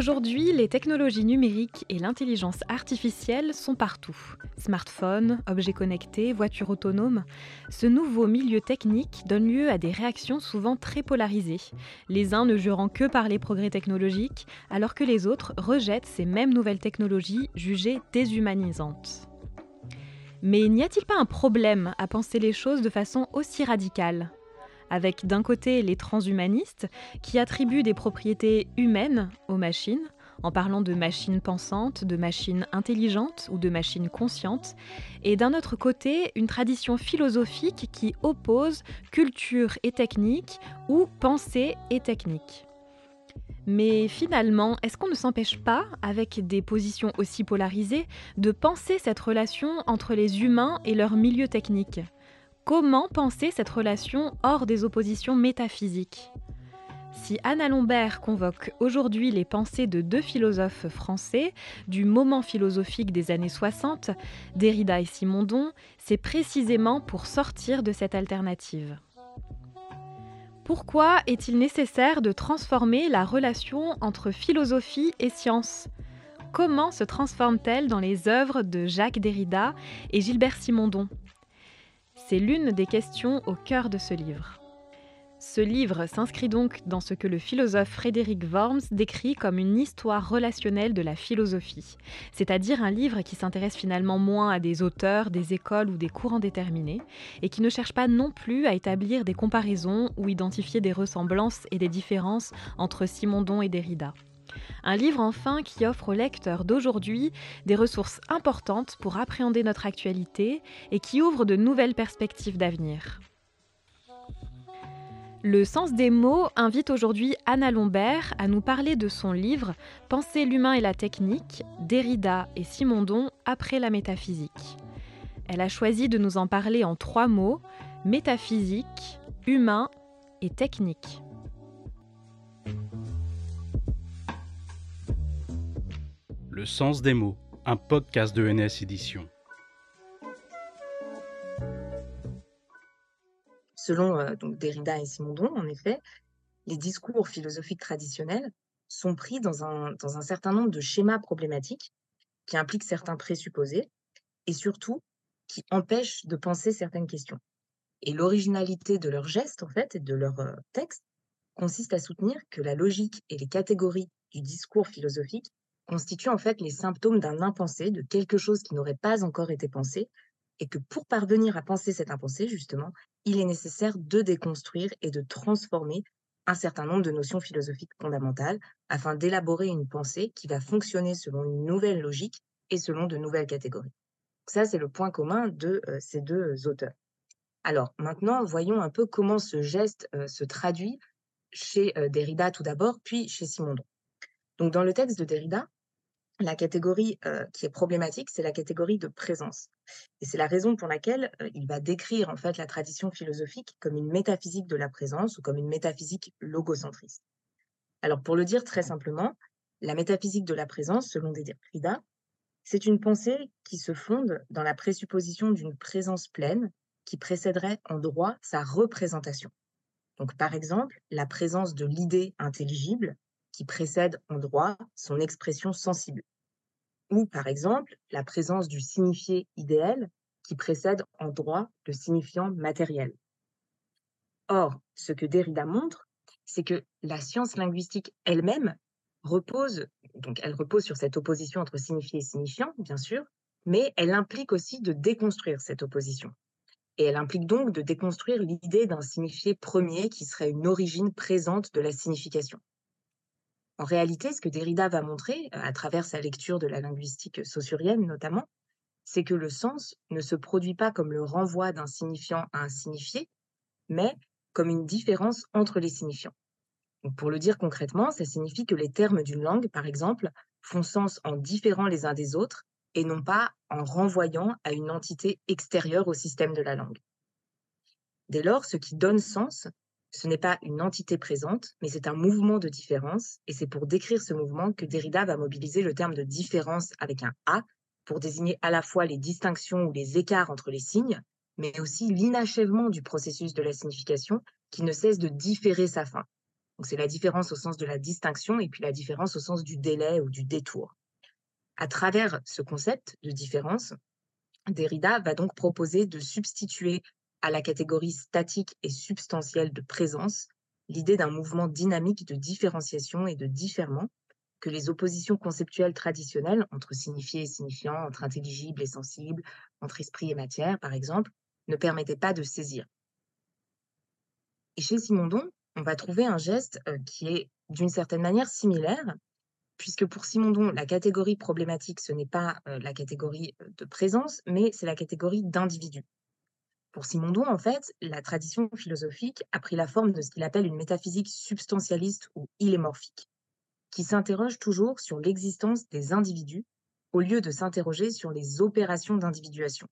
Aujourd'hui, les technologies numériques et l'intelligence artificielle sont partout. Smartphones, objets connectés, voitures autonomes. Ce nouveau milieu technique donne lieu à des réactions souvent très polarisées, les uns ne jurant que par les progrès technologiques, alors que les autres rejettent ces mêmes nouvelles technologies jugées déshumanisantes. Mais n'y a-t-il pas un problème à penser les choses de façon aussi radicale? Avec d'un côté les transhumanistes qui attribuent des propriétés humaines aux machines, en parlant de machines pensantes, de machines intelligentes ou de machines conscientes, et d'un autre côté une tradition philosophique qui oppose culture et technique ou pensée et technique. Mais finalement, est-ce qu'on ne s'empêche pas, avec des positions aussi polarisées, de penser cette relation entre les humains et leur milieu technique? Comment penser cette relation hors des oppositions métaphysiques. Si Anna Lombert convoque aujourd'hui les pensées de deux philosophes français du moment philosophique des années 60, Derrida et Simondon, c'est précisément pour sortir de cette alternative. Pourquoi est-il nécessaire de transformer la relation entre philosophie et science? Comment se transforme-t-elle dans les œuvres de Jacques Derrida et Gilbert Simondon? C'est l'une des questions au cœur de ce livre. Ce livre s'inscrit donc dans ce que le philosophe Frédéric Worms décrit comme une histoire relationnelle de la philosophie, c'est-à-dire un livre qui s'intéresse finalement moins à des auteurs, des écoles ou des courants déterminés, et qui ne cherche pas non plus à établir des comparaisons ou identifier des ressemblances et des différences entre Simondon et Derrida. Un livre enfin qui offre aux lecteurs d'aujourd'hui des ressources importantes pour appréhender notre actualité et qui ouvre de nouvelles perspectives d'avenir. Le sens des mots invite aujourd'hui Anna Lombert à nous parler de son livre Penser l'humain et la technique, Derrida et Simondon après la métaphysique. Elle a choisi de nous en parler en trois mots, métaphysique, humain et technique. Le sens des mots, un podcast de NS Édition. Selon euh, donc Derrida et Simondon, en effet, les discours philosophiques traditionnels sont pris dans un, dans un certain nombre de schémas problématiques qui impliquent certains présupposés et surtout qui empêchent de penser certaines questions. Et l'originalité de leurs gestes, en fait, et de leurs euh, textes, consiste à soutenir que la logique et les catégories du discours philosophique constituent en fait les symptômes d'un impensé, de quelque chose qui n'aurait pas encore été pensé, et que pour parvenir à penser cet impensé, justement, il est nécessaire de déconstruire et de transformer un certain nombre de notions philosophiques fondamentales afin d'élaborer une pensée qui va fonctionner selon une nouvelle logique et selon de nouvelles catégories. Ça, c'est le point commun de euh, ces deux auteurs. Alors maintenant, voyons un peu comment ce geste euh, se traduit chez euh, Derrida tout d'abord, puis chez Simondon. Donc dans le texte de Derrida, la catégorie qui est problématique, c'est la catégorie de présence. Et c'est la raison pour laquelle il va décrire en fait la tradition philosophique comme une métaphysique de la présence ou comme une métaphysique logocentriste. Alors pour le dire très simplement, la métaphysique de la présence, selon Derrida, c'est une pensée qui se fonde dans la présupposition d'une présence pleine qui précéderait en droit sa représentation. Donc par exemple, la présence de l'idée intelligible qui précède en droit son expression sensible. Ou par exemple, la présence du signifié idéal qui précède en droit le signifiant matériel. Or, ce que Derrida montre, c'est que la science linguistique elle-même repose, donc elle repose sur cette opposition entre signifié et signifiant, bien sûr, mais elle implique aussi de déconstruire cette opposition. Et elle implique donc de déconstruire l'idée d'un signifié premier qui serait une origine présente de la signification. En réalité, ce que Derrida va montrer, euh, à travers sa lecture de la linguistique saussurienne notamment, c'est que le sens ne se produit pas comme le renvoi d'un signifiant à un signifié, mais comme une différence entre les signifiants. pour le dire concrètement, ça signifie que les termes d'une langue, par exemple, font sens en différant les uns des autres et non pas en renvoyant à une entité extérieure au système de la langue. Dès lors, ce qui donne sens, ce n'est pas une entité présente, mais c'est un mouvement de différence, et c'est pour décrire ce mouvement que Derrida va mobiliser le terme de différence avec un A pour désigner à la fois les distinctions ou les écarts entre les signes, mais aussi l'inachèvement du processus de la signification qui ne cesse de différer sa fin. Donc c'est la différence au sens de la distinction et puis la différence au sens du délai ou du détour. À travers ce concept de différence, Derrida va donc proposer de substituer à la catégorie statique et substantielle de présence l'idée d'un mouvement dynamique de différenciation et de différement que les oppositions conceptuelles traditionnelles entre signifié et signifiant, entre intelligible et sensible, entre esprit et matière, par exemple, ne permettaient pas de saisir. Et chez Simondon, on va trouver un geste euh, qui est d'une certaine manière similaire, puisque pour Simondon, la catégorie problématique, ce n'est pas euh, la catégorie euh, de présence, mais c'est la catégorie d'individu. Pour Simondon, en fait, la tradition philosophique a pris la forme de ce qu'il appelle une métaphysique substantialiste ou illémorphique, qui s'interroge toujours sur l'existence des individus au lieu de s'interroger sur les opérations d'individuation.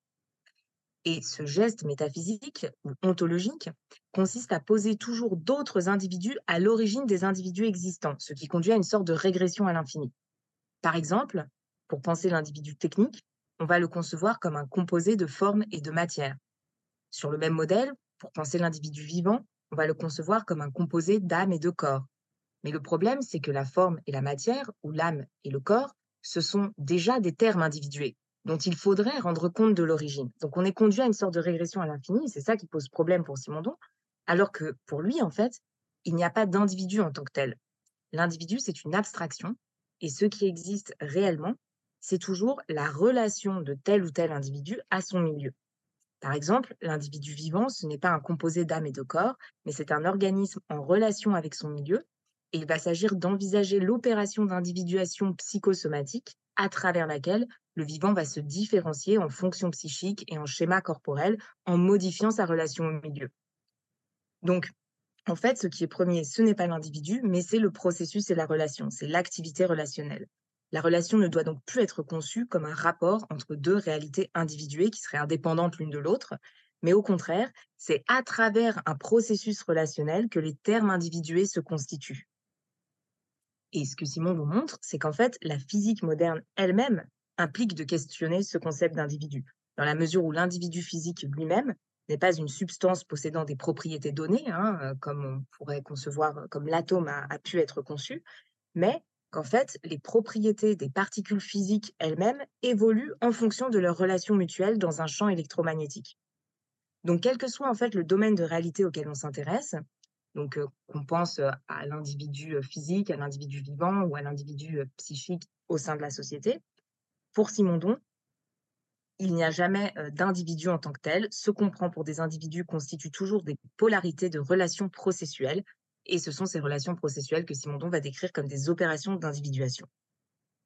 Et ce geste métaphysique ou ontologique consiste à poser toujours d'autres individus à l'origine des individus existants, ce qui conduit à une sorte de régression à l'infini. Par exemple, pour penser l'individu technique, on va le concevoir comme un composé de forme et de matière, sur le même modèle, pour penser l'individu vivant, on va le concevoir comme un composé d'âme et de corps. Mais le problème, c'est que la forme et la matière, ou l'âme et le corps, ce sont déjà des termes individués dont il faudrait rendre compte de l'origine. Donc on est conduit à une sorte de régression à l'infini, c'est ça qui pose problème pour Simondon, alors que pour lui, en fait, il n'y a pas d'individu en tant que tel. L'individu, c'est une abstraction, et ce qui existe réellement, c'est toujours la relation de tel ou tel individu à son milieu. Par exemple, l'individu vivant, ce n'est pas un composé d'âme et de corps, mais c'est un organisme en relation avec son milieu, et il va s'agir d'envisager l'opération d'individuation psychosomatique à travers laquelle le vivant va se différencier en fonction psychique et en schéma corporel en modifiant sa relation au milieu. Donc, en fait, ce qui est premier, ce n'est pas l'individu, mais c'est le processus et la relation, c'est l'activité relationnelle. La relation ne doit donc plus être conçue comme un rapport entre deux réalités individuées qui seraient indépendantes l'une de l'autre, mais au contraire, c'est à travers un processus relationnel que les termes individués se constituent. Et ce que Simon nous montre, c'est qu'en fait, la physique moderne elle-même implique de questionner ce concept d'individu, dans la mesure où l'individu physique lui-même n'est pas une substance possédant des propriétés données, hein, comme on pourrait concevoir, comme l'atome a pu être conçu, mais qu'en fait, les propriétés des particules physiques elles-mêmes évoluent en fonction de leur relation mutuelle dans un champ électromagnétique. Donc, quel que soit en fait le domaine de réalité auquel on s'intéresse, donc euh, qu'on pense euh, à l'individu euh, physique, à l'individu vivant ou à l'individu psychique au sein de la société, pour Simondon, il n'y a jamais d'individu en tant que tel. Ce qu'on prend pour des individus constitue toujours des polarités de relations processuelles et ce sont ces relations processuelles que Simondon va décrire comme des opérations d'individuation.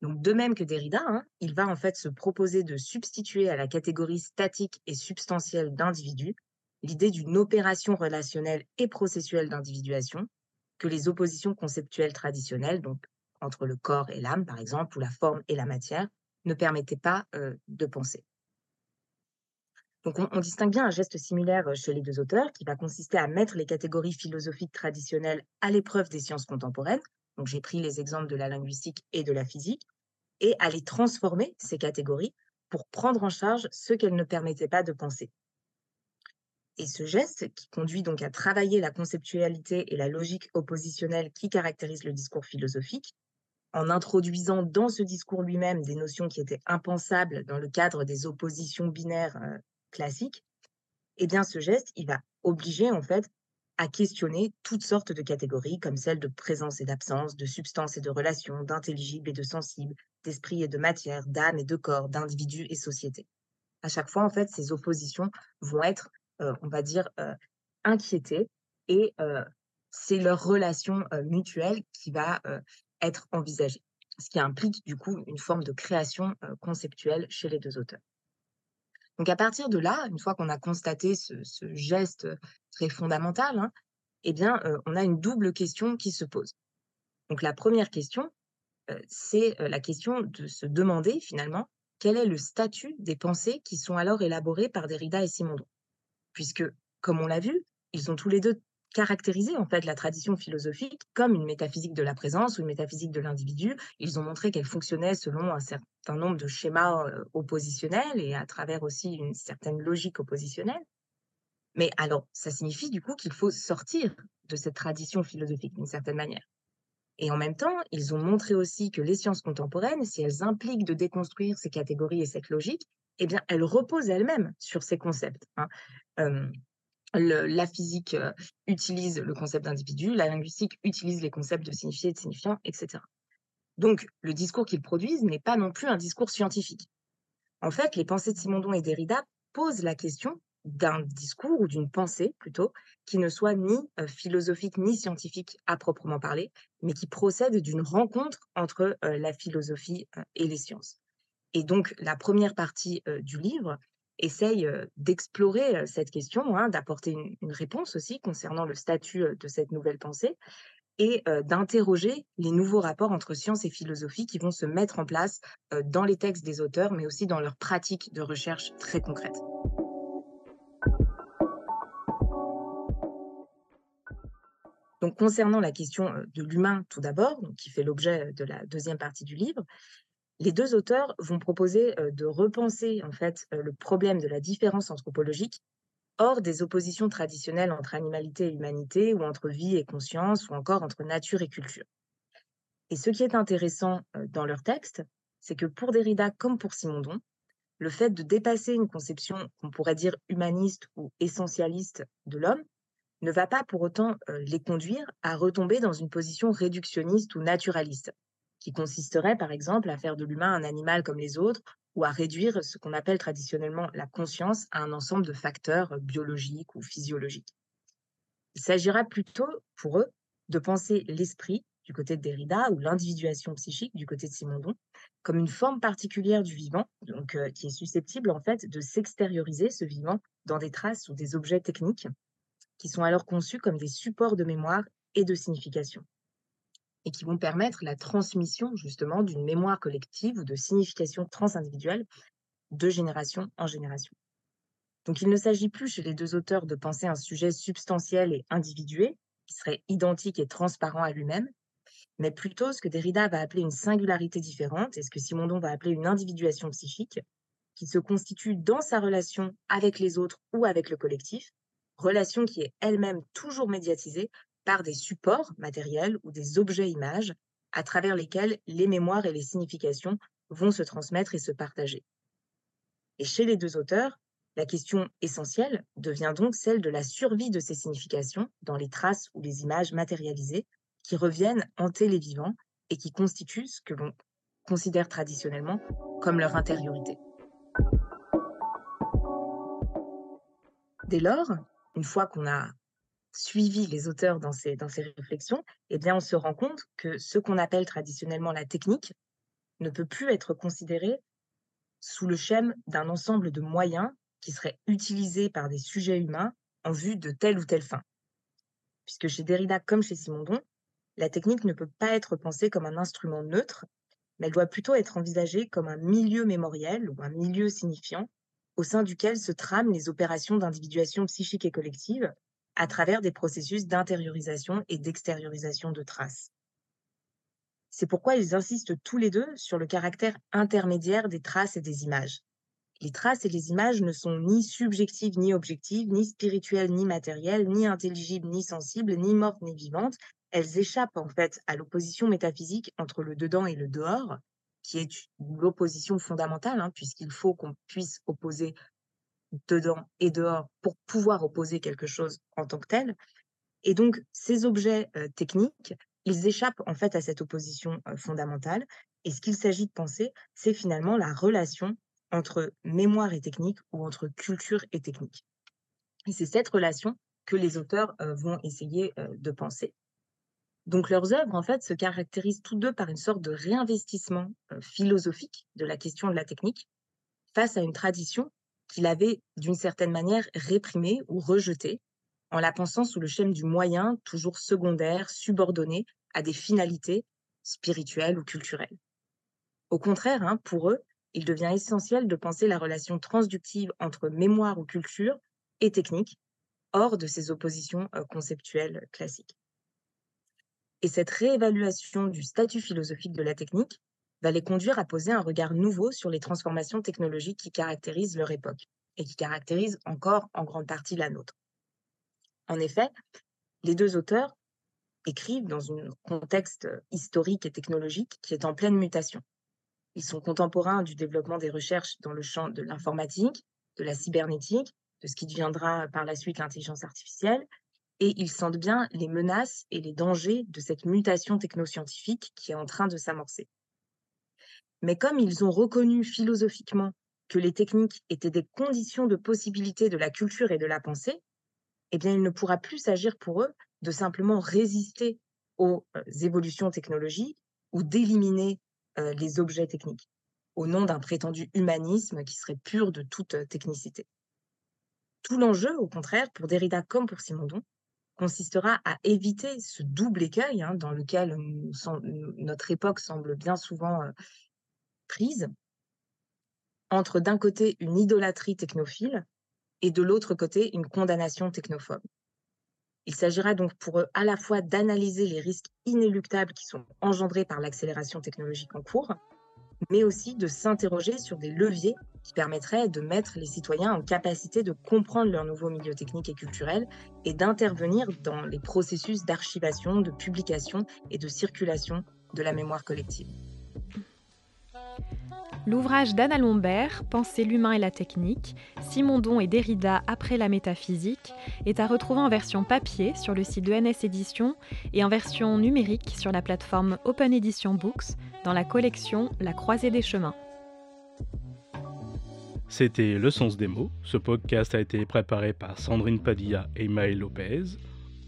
Donc, de même que Derrida, hein, il va en fait se proposer de substituer à la catégorie statique et substantielle d'individu l'idée d'une opération relationnelle et processuelle d'individuation que les oppositions conceptuelles traditionnelles, donc entre le corps et l'âme par exemple, ou la forme et la matière, ne permettaient pas euh, de penser. Donc on, distingue bien un geste similaire euh, chez les deux auteurs qui va consister à mettre les catégories philosophiques traditionnelles à l'épreuve des sciences contemporaines. Donc j'ai pris les exemples de la linguistique et de la physique et à les transformer, ces catégories, pour prendre en charge ce qu'elles ne permettaient pas de penser. Et ce geste, qui conduit donc à travailler la conceptualité et la logique oppositionnelle qui caractérisent le discours philosophique, en introduisant dans ce discours lui-même des notions qui étaient impensables dans le cadre des oppositions binaires euh, classique, eh bien ce geste, il va obliger en fait à questionner toutes sortes de catégories comme celles de présence et d'absence, de substance et de relation, d'intelligible et de sensible, d'esprit et de matière, d'âme et de corps, d'individu et société. À chaque fois, en fait, ces oppositions vont être, euh, on va dire, euh, inquiétées et euh, c'est leur relation mutuelle qui va être envisagée, ce qui implique du coup une forme de création conceptuelle chez les deux auteurs. Donc à partir de là, une fois qu'on a constaté ce, geste très fondamental, hein, eh bien, on a une double question qui se pose. Donc la première question, c'est la question de se demander finalement quel est le statut des pensées qui sont alors élaborées par Derrida et Simondon? Puisque, comme on l'a vu, ils ont tous les deux caractérisé en fait la tradition philosophique comme une métaphysique de la présence ou une métaphysique de l'individu. Ils ont montré qu'elle fonctionnait selon un certain nombre de schémas oppositionnels et à travers aussi une certaine logique oppositionnelle. Mais alors, ça signifie du coup qu'il faut sortir de cette tradition philosophique d'une certaine manière. Et en même temps, ils ont montré aussi que les sciences contemporaines, si elles impliquent de déconstruire ces catégories et cette logique, eh bien, elles reposent elles-mêmes sur ces concepts. hein. Euh, la physique euh, utilise le concept d'individu, la linguistique utilise les concepts de signifié et de signifiant, etc. Donc, le discours qu'ils produisent n'est pas non plus un discours scientifique. En fait, les pensées de Simondon et Derrida posent la question d'un discours ou d'une pensée plutôt qui ne soit ni euh, philosophique ni scientifique à proprement parler, mais qui procède d'une rencontre entre euh, la philosophie et les sciences. Et donc, la première partie du livre essaye d'explorer cette question, hein, d'apporter une, réponse aussi concernant le statut de cette nouvelle pensée et d'interroger les nouveaux rapports entre science et philosophie qui vont se mettre en place dans les textes des auteurs, mais aussi dans leurs pratiques de recherche très concrètes. Donc, concernant la question de l'humain, tout d'abord, qui fait l'objet de la deuxième partie du livre, les deux auteurs vont proposer euh, de repenser en fait euh, le problème de la différence anthropologique hors des oppositions traditionnelles entre animalité et humanité, ou entre vie et conscience, ou encore entre nature et culture. Et ce qui est intéressant euh, dans leur texte, c'est que pour Derrida comme pour Simondon, le fait de dépasser une conception qu'on pourrait dire humaniste ou essentialiste de l'homme ne va pas pour autant les conduire à retomber dans une position réductionniste ou naturaliste, qui consisterait par exemple à faire de l'humain un animal comme les autres ou à réduire ce qu'on appelle traditionnellement la conscience à un ensemble de facteurs euh, biologiques ou physiologiques. Il s'agira plutôt pour eux de penser l'esprit du côté de Derrida ou l'individuation psychique du côté de Simondon comme une forme particulière du vivant, euh, qui est susceptible en fait de s'extérioriser ce vivant dans des traces ou des objets techniques qui sont alors conçus comme des supports de mémoire et de signification et qui vont permettre la transmission justement d'une mémoire collective ou de signification transindividuelle de génération en génération. Donc il ne s'agit plus chez les deux auteurs de penser un sujet substantiel et individué, qui serait identique et transparent à lui-même, mais plutôt ce que Derrida va appeler une singularité différente et ce que Simondon va appeler une individuation psychique, qui se constitue dans sa relation avec les autres ou avec le collectif, relation qui est elle-même toujours médiatisée par des supports matériels ou des objets images à travers lesquels les mémoires et les significations vont se transmettre et se partager. Et chez les deux auteurs, la question essentielle devient donc celle de la survie de ces significations dans les traces ou les images matérialisées qui reviennent hanter les vivants et qui constituent ce que l'on considère traditionnellement comme leur intériorité. Dès lors, une fois qu'on a suivi les auteurs dans ces, dans ces réflexions, eh bien, on se rend compte que ce qu'on appelle traditionnellement la technique ne peut plus être considéré sous le schème d'un ensemble de moyens qui seraient utilisés par des sujets humains en vue de telle ou telle fin. Puisque chez Derrida comme chez Simondon, la technique ne peut pas être pensée comme un instrument neutre, mais elle doit plutôt être envisagée comme un milieu mémoriel ou un milieu signifiant au sein duquel se trament les opérations d'individuation psychique et collective à travers des processus d'intériorisation et d'extériorisation de traces. C'est pourquoi ils insistent tous les deux sur le caractère intermédiaire des traces et des images. Les traces et les images ne sont ni subjectives ni objectives, ni spirituelles ni matérielles, ni intelligibles ni sensibles, ni mortes ni vivantes. Elles échappent en fait à l'opposition métaphysique entre le dedans et le dehors, qui est l'opposition fondamentale, hein, puisqu'il faut qu'on puisse opposer dedans et dehors pour pouvoir opposer quelque chose en tant que tel. Et donc, ces objets techniques, ils échappent en fait à cette opposition fondamentale. Et ce qu'il s'agit de penser, c'est finalement la relation entre mémoire et technique ou entre culture et technique. Et c'est cette relation que les auteurs vont essayer de penser. Donc leurs œuvres, en fait, se caractérisent tous deux par une sorte de réinvestissement philosophique de la question de la technique face à une tradition qu'il avait d'une certaine manière réprimée ou rejetée en la pensant sous le schème du moyen, toujours secondaire, subordonné à des finalités spirituelles ou culturelles. Au contraire, hein, pour eux, il devient essentiel de penser la relation transductive entre mémoire ou culture et technique, hors de ces oppositions euh, conceptuelles classiques. Et cette réévaluation du statut philosophique de la technique va les conduire à poser un regard nouveau sur les transformations technologiques qui caractérisent leur époque et qui caractérisent encore en grande partie la nôtre. En effet, les deux auteurs écrivent dans un contexte historique et technologique qui est en pleine mutation. Ils sont contemporains du développement des recherches dans le champ de l'informatique, de la cybernétique, de ce qui deviendra par la suite l'intelligence artificielle, et ils sentent bien les menaces et les dangers de cette mutation technoscientifique qui est en train de s'amorcer. Mais comme ils ont reconnu philosophiquement que les techniques étaient des conditions de possibilité de la culture et de la pensée, eh bien, il ne pourra plus s'agir pour eux de simplement résister aux euh, évolutions technologiques ou d'éliminer euh, les objets techniques au nom d'un prétendu humanisme qui serait pur de toute euh, technicité. Tout l'enjeu, au contraire, pour Derrida comme pour Simondon, consistera à éviter ce double écueil hein, dans lequel notre époque semble bien souvent entre d'un côté une idolâtrie technophile et de l'autre côté une condamnation technophobe. Il s'agira donc pour eux à la fois d'analyser les risques inéluctables qui sont engendrés par l'accélération technologique en cours, mais aussi de s'interroger sur des leviers qui permettraient de mettre les citoyens en capacité de comprendre leur nouveau milieu technique et culturel et d'intervenir dans les processus d'archivation, de publication et de circulation de la mémoire collective. L'ouvrage d'Anna Lombert, Penser l'humain et la technique, Simondon et Derrida après la métaphysique, est à retrouver en version papier sur le site de NS Éditions et en version numérique sur la plateforme Open Edition Books dans la collection La croisée des chemins. C'était Le Sens des mots. Ce podcast a été préparé par Sandrine Padilla et Maël Lopez.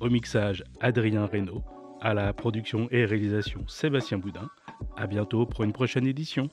Au mixage, Adrien Reynaud. À la production et réalisation, Sébastien Boudin. À bientôt pour une prochaine édition.